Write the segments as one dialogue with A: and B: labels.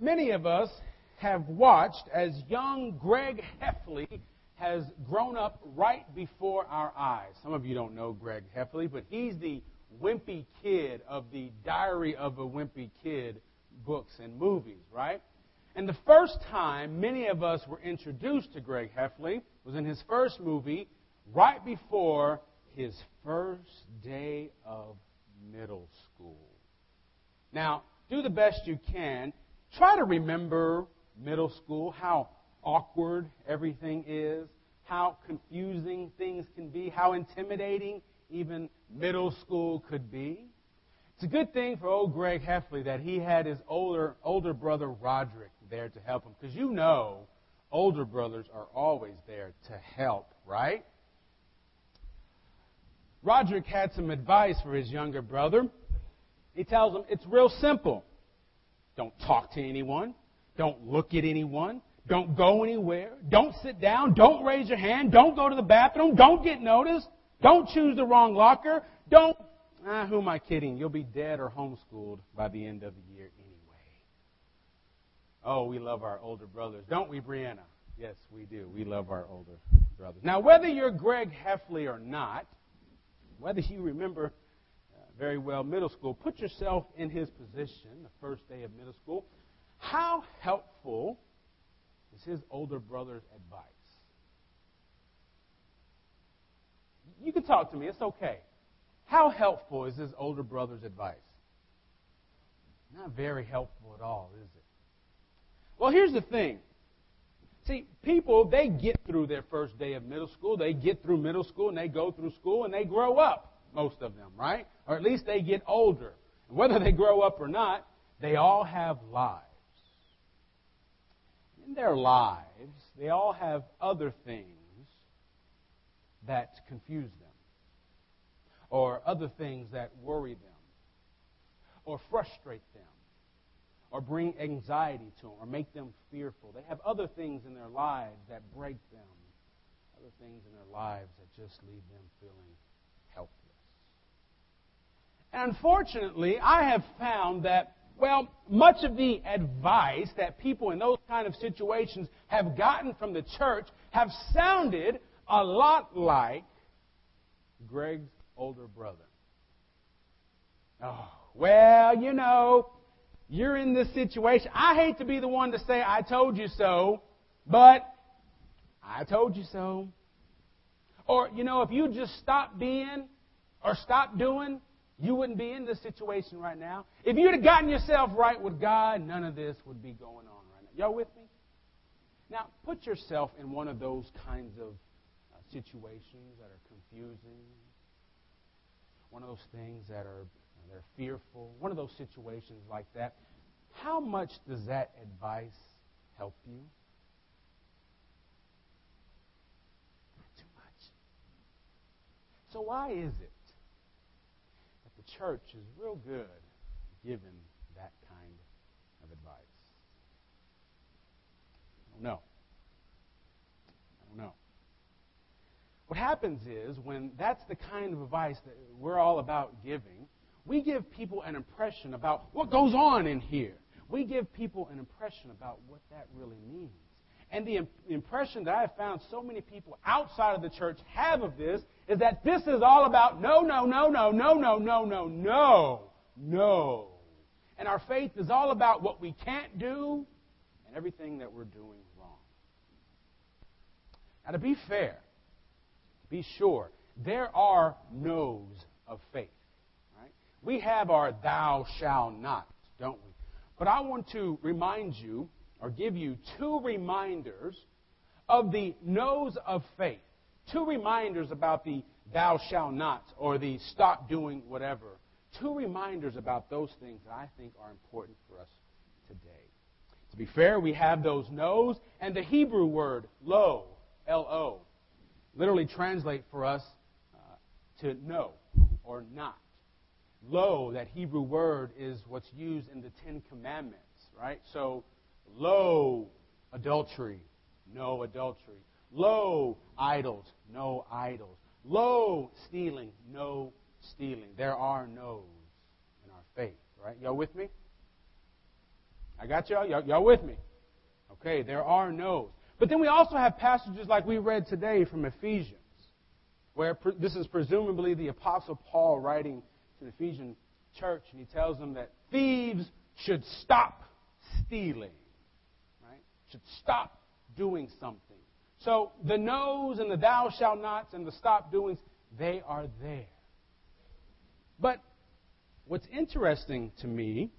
A: many of us have watched as young Greg Heffley has grown up right before our eyes. Some of you don't know Greg Heffley, but he's the wimpy kid of the Diary of a Wimpy Kid books and movies, right? And the first time many of us were introduced to Greg Heffley was in his first movie, right before his first day of middle school. Now, do the best you can. Try to remember middle school, how awkward everything is, how confusing things can be, how intimidating even middle school could be. It's a good thing for old Greg Heffley that he had his older older brother Roderick there to help him because you know older brothers are always there to help, right? Roderick had some advice for his younger brother. He tells him it's real simple. Don't talk to anyone. Don't look at anyone. Don't go anywhere. Don't sit down. Don't raise your hand. Don't go to the bathroom. Don't get noticed. Don't choose the wrong locker. Don't. Ah, who am I kidding? You'll be dead or homeschooled by the end of the year anyway. Oh, we love our older brothers, don't we, Brianna? Yes, we do. We love our older brothers. Now, whether you're Greg Heffley or not, whether you remember very well middle school, put yourself in his position the first day of middle school. How helpful is his older brother's advice? You can talk to me, it's okay. How helpful is his older brother's advice? Not very helpful at all, is it? Well, here's the thing. See, people, they get through their first day of middle school, they get through middle school, and they go through school, and they grow up, most of them, right? Or at least they get older. Whether they grow up or not, they all have lives in their lives, they all have other things that confuse them, or other things that worry them, or frustrate them, or bring anxiety to them, or make them fearful. They have other things in their lives that break them, other things in their lives that just leave them feeling unfortunately, I have found that well, much of the advice that people in those kind of situations have gotten from the church have sounded a lot like Greg's older brother. Oh, well, you know, you're in this situation. I hate to be the one to say, I told you so, but I told you so. Or, you know, if you just stop being or stop doing, you wouldn't be in this situation right now. If you'd have gotten yourself right with God, none of this would be going on right now. Y'all with me? Now, put yourself in one of those kinds of uh, situations that are confusing, one of those things that are they're fearful, one of those situations like that. How much does that advice help you? Not too much. So why is it church is real good giving that kind of advice. I don't know. I don't know. What happens is when that's the kind of advice that we're all about giving, we give people an impression about what goes on in here. We give people an impression about what that really means. And the impression that I have found so many people outside of the church have of this is that this is all about no, no, no, no, no, no, no, no, no, no. And our faith is all about what we can't do and everything that we're doing wrong. Now, to be fair, to be sure, there are no's of faith. Right? We have our thou shall not, don't we? But I want to remind you or give you two reminders of the no's of faith. Two reminders about the thou shalt not or the stop doing whatever. Two reminders about those things that I think are important for us today. To be fair, we have those no's and the Hebrew word lo, L-O, literally translate for us uh, to no or not. Lo, that Hebrew word, is what's used in the Ten Commandments, right? So Lo, adultery, no adultery. Lo, idols, no idols. Lo, stealing, no stealing. There are no's in our faith, right? Y'all with me? I got y'all? y'all? Y'all with me? Okay, there are no's. But then we also have passages like we read today from Ephesians, where pre- this is presumably the Apostle Paul writing to the Ephesian church, and he tells them that thieves should stop stealing, right? Should stop doing something. So the no's and the thou shalt nots and the stop doings, they are there. But what's interesting to me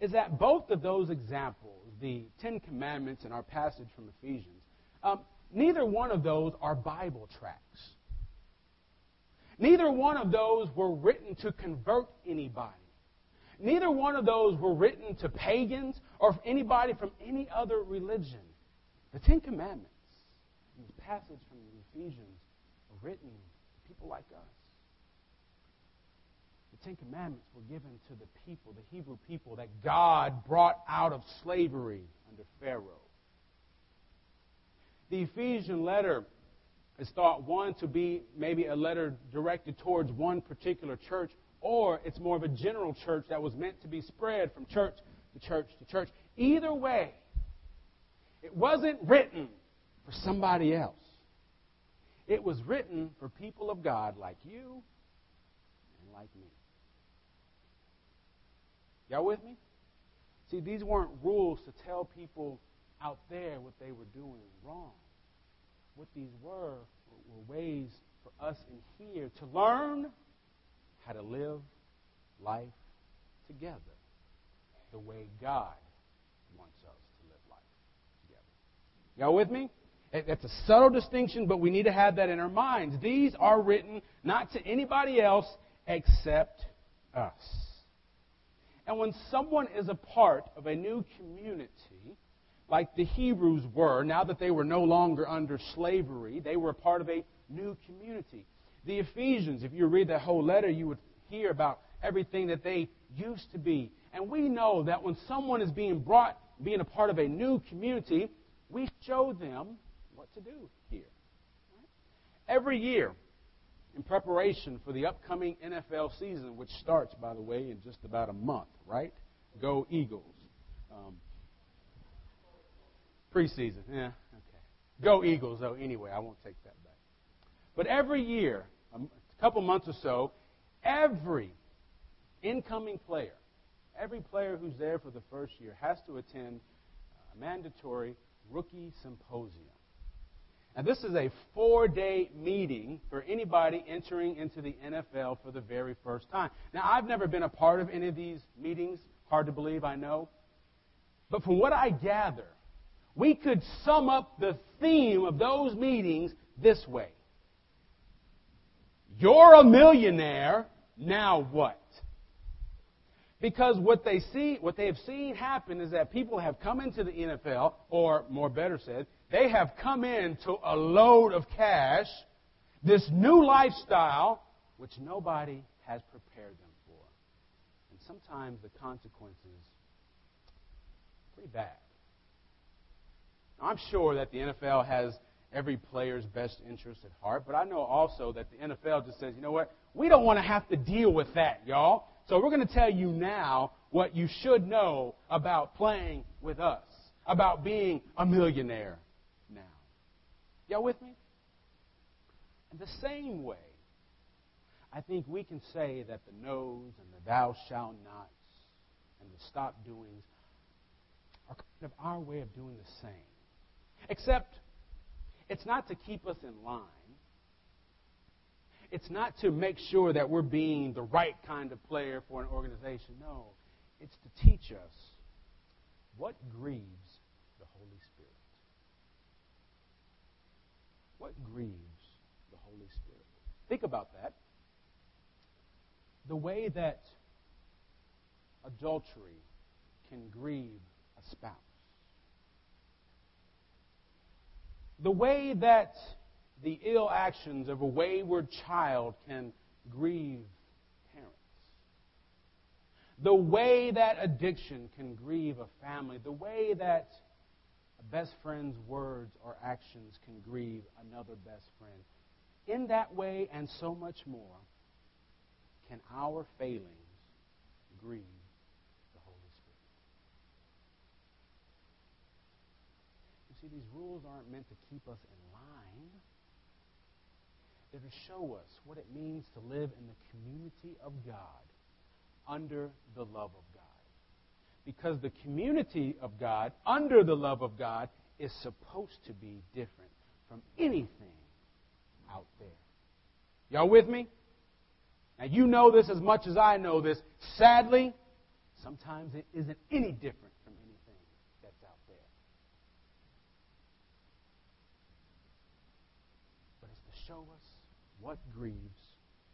A: is that both of those examples, the Ten Commandments and our passage from Ephesians, um, neither one of those are Bible tracts. Neither one of those were written to convert anybody. Neither one of those were written to pagans or anybody from any other religion. The Ten Commandments passage from Ephesians were written to people like us. The Ten Commandments were given to the people, the Hebrew people that God brought out of slavery under Pharaoh. The Ephesian letter is thought one to be maybe a letter directed towards one particular church, or it's more of a general church that was meant to be spread from church to church to church. Either way, it wasn't written for somebody else. It was written for people of God like you and like me. Y'all with me? See, these weren't rules to tell people out there what they were doing wrong. What these were were ways for us in here to learn how to live life together the way God wants us to live life together. Y'all with me? It's a subtle distinction, but we need to have that in our minds. These are written not to anybody else except us. And when someone is a part of a new community, like the Hebrews were, now that they were no longer under slavery, they were a part of a new community. The Ephesians, if you read that whole letter, you would hear about everything that they used to be. And we know that when someone is being brought, being a part of a new community, we show them to do here. Every year, in preparation for the upcoming NFL season, which starts, by the way, in just about a month, right? Go Eagles. Um, preseason, yeah, okay. Go Eagles, though, anyway. I won't take that back. But every year, a couple months or so, every incoming player, every player who's there for the first year has to attend a mandatory rookie symposium. And this is a four day meeting for anybody entering into the NFL for the very first time. Now, I've never been a part of any of these meetings. Hard to believe, I know. But from what I gather, we could sum up the theme of those meetings this way You're a millionaire, now what? Because what they see, what they have seen happen is that people have come into the NFL, or more better said, they have come into a load of cash, this new lifestyle, which nobody has prepared them for. And sometimes the consequences are pretty bad. Now, I'm sure that the NFL has every player's best interest at heart, but I know also that the NFL just says, you know what? We don't want to have to deal with that, y'all. So we're going to tell you now what you should know about playing with us, about being a millionaire Y'all with me? In the same way, I think we can say that the no's and the thou shalt nots and the stop doings are kind of our way of doing the same. Except it's not to keep us in line. It's not to make sure that we're being the right kind of player for an organization. No, it's to teach us what grieves What grieves the Holy Spirit? Think about that. The way that adultery can grieve a spouse. The way that the ill actions of a wayward child can grieve parents. The way that addiction can grieve a family. The way that a best friend's words or actions can grieve another best friend. In that way and so much more, can our failings grieve the Holy Spirit? You see, these rules aren't meant to keep us in line. They're to show us what it means to live in the community of God under the love of God. Because the community of God under the love of God is supposed to be different from anything out there. Y'all with me? Now, you know this as much as I know this. Sadly, sometimes it isn't any different from anything that's out there. But it's to show us what grieves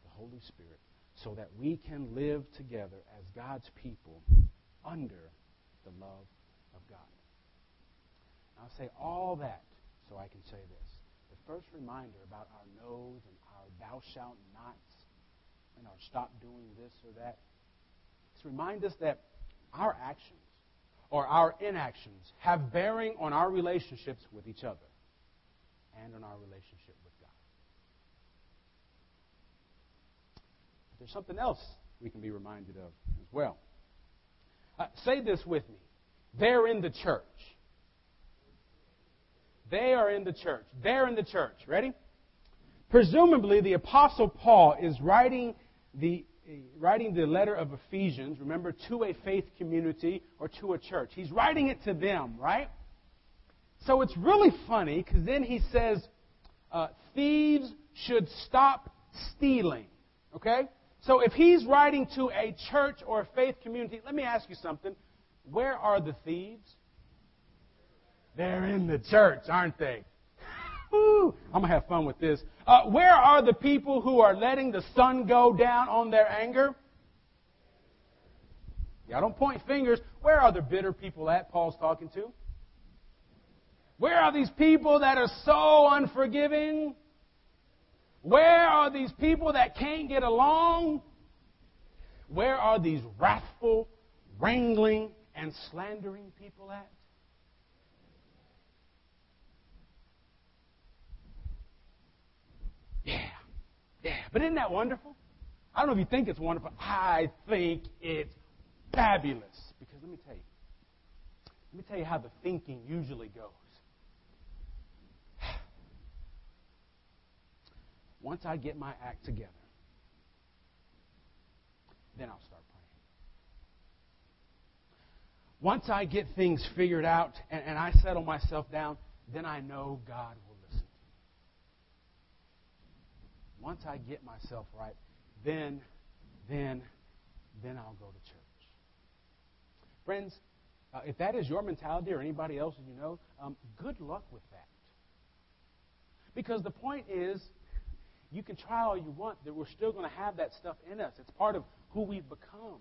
A: the Holy Spirit so that we can live together as God's people under the love of God. I'll say all that so I can say this. The first reminder about our no's and our thou shalt nots and our stop doing this or that is remind us that our actions or our inactions have bearing on our relationships with each other and on our relationship with God. But there's something else we can be reminded of as well. Uh, say this with me. They're in the church. They are in the church. They're in the church. Ready? Presumably, the Apostle Paul is writing the, writing the letter of Ephesians, remember, to a faith community or to a church. He's writing it to them, right? So it's really funny because then he says, uh, thieves should stop stealing. Okay? So if he's writing to a church or a faith community, let me ask you something. Where are the thieves? They're in the church, aren't they? Woo, I'm going to have fun with this. Uh, where are the people who are letting the sun go down on their anger? Yeah, don't point fingers. Where are the bitter people at Paul's talking to? Where are these people that are so unforgiving? Where are these people that can't get along? Where are these wrathful, wrangling, and slandering people at? Yeah, yeah. But isn't that wonderful? I don't know if you think it's wonderful. I think it's fabulous. Because let me tell you, let me tell you how the thinking usually goes. Once I get my act together, then I'll start praying. Once I get things figured out and, and I settle myself down, then I know God will listen to me. Once I get myself right, then, then, then I'll go to church. Friends, uh, if that is your mentality or anybody else you know, um, good luck with that. Because the point is, can try all you want, that we're still going to have that stuff in us. It's part of who we've become.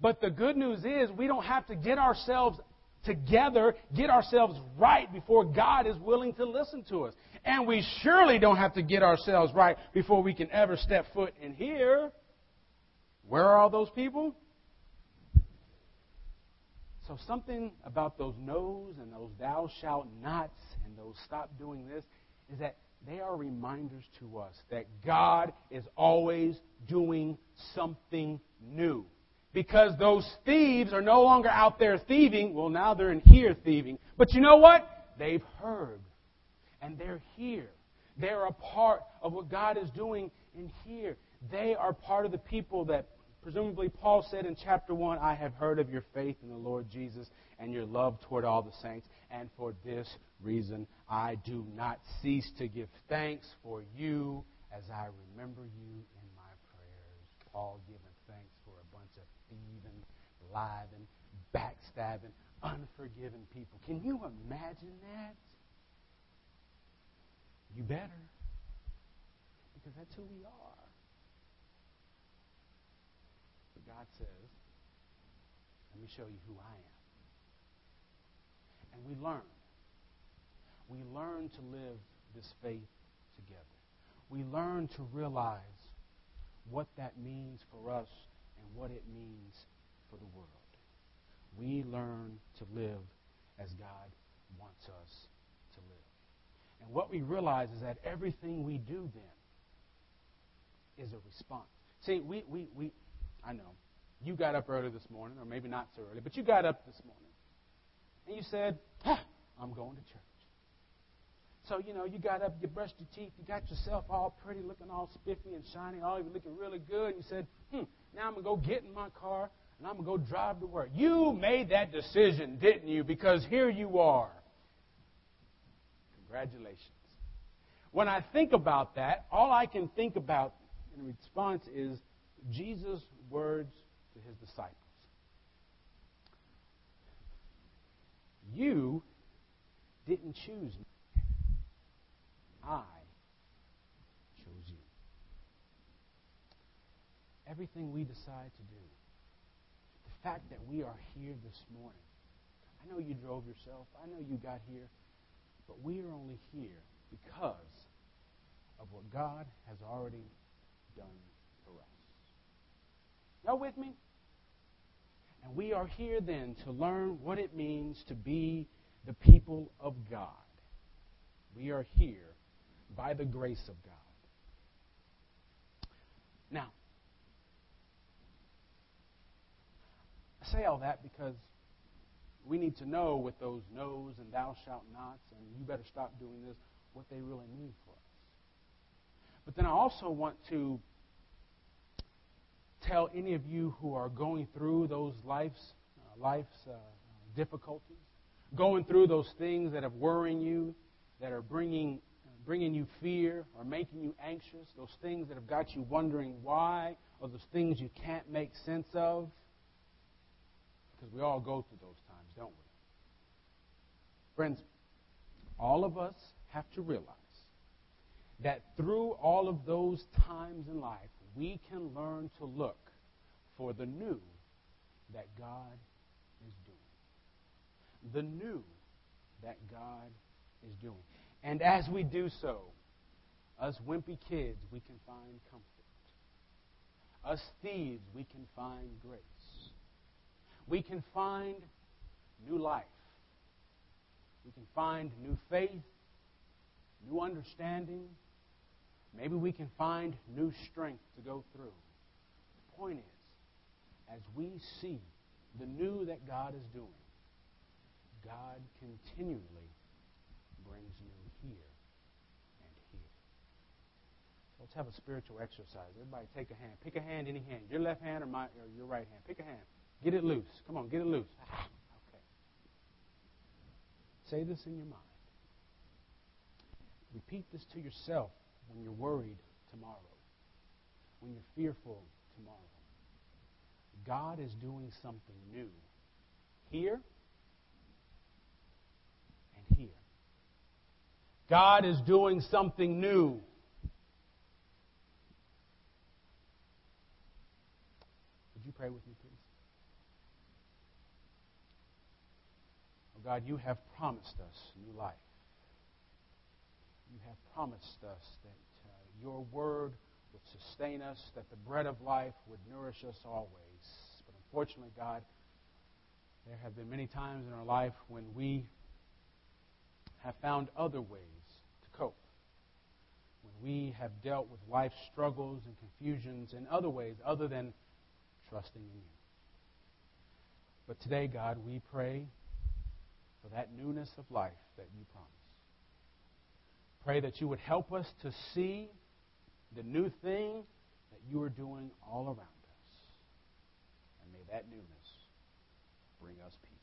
A: But the good news is we don't have to get ourselves together, get ourselves right before God is willing to listen to us. And we surely don't have to get ourselves right before we can ever step foot in here. Where are all those people? So something about those no's and those thou shalt nots and those stop doing this is that they are reminders to us that God is always doing something new. Because those thieves are no longer out there thieving. Well, now they're in here thieving. But you know what? They've heard. And they're here. They're a part of what God is doing in here. They are part of the people that presumably Paul said in chapter 1 I have heard of your faith in the Lord Jesus and your love toward all the saints, and for this reason I do not cease to give thanks for you as I remember you in my prayers. Paul giving thanks for a bunch of thieving, lying, backstabbing, unforgiving people. Can you imagine that? You better. Because that's who we are. God says, let me show you who I am. And we learn. We learn to live this faith together. We learn to realize what that means for us and what it means for the world. We learn to live as God wants us to live. And what we realize is that everything we do then is a response. See, we, we, we I know, you got up early this morning, or maybe not so early, but you got up this morning. And you said, ah, I'm going to church. So, you know, you got up, you brushed your teeth, you got yourself all pretty, looking all spiffy and shiny, all you looking really good. And you said, hmm, now I'm going to go get in my car and I'm going to go drive to work. You made that decision, didn't you? Because here you are. Congratulations. When I think about that, all I can think about in response is Jesus' words to his disciples. You didn't choose me. I chose you. Everything we decide to do, the fact that we are here this morning, I know you drove yourself, I know you got here, but we are only here because of what God has already done. Y'all with me? And we are here then to learn what it means to be the people of God. We are here by the grace of God. Now, I say all that because we need to know what those no's and thou shalt nots and you better stop doing this, what they really mean for us. But then I also want to tell any of you who are going through those life's, uh, life's uh, difficulties, going through those things that are worrying you, that are bringing, bringing you fear or making you anxious, those things that have got you wondering why, or those things you can't make sense of. Because we all go through those times, don't we? Friends, all of us have to realize that through all of those times in life, we can learn to look for the new that God is doing. The new that God is doing. And as we do so, us wimpy kids, we can find comfort. Us thieves, we can find grace. We can find new life. We can find new faith, new understanding, Maybe we can find new strength to go through. The point is, as we see the new that God is doing, God continually brings new here and here. Let's have a spiritual exercise. Everybody take a hand. Pick a hand, any hand. Your left hand or, my, or your right hand. Pick a hand. Get it loose. Come on, get it loose. Okay. Say this in your mind. Repeat this to yourself when you're worried tomorrow, when you're fearful tomorrow. God is doing something new here and here. God is doing something new. Would you pray with me, please? Oh God, you have promised us new life have promised us that uh, your word would sustain us, that the bread of life would nourish us always. But unfortunately, God, there have been many times in our life when we have found other ways to cope. When we have dealt with life's struggles and confusions in other ways other than trusting in you. But today, God, we pray for that newness of life that you promised. Pray that you would help us to see the new thing that you are doing all around us. And may that newness bring us peace.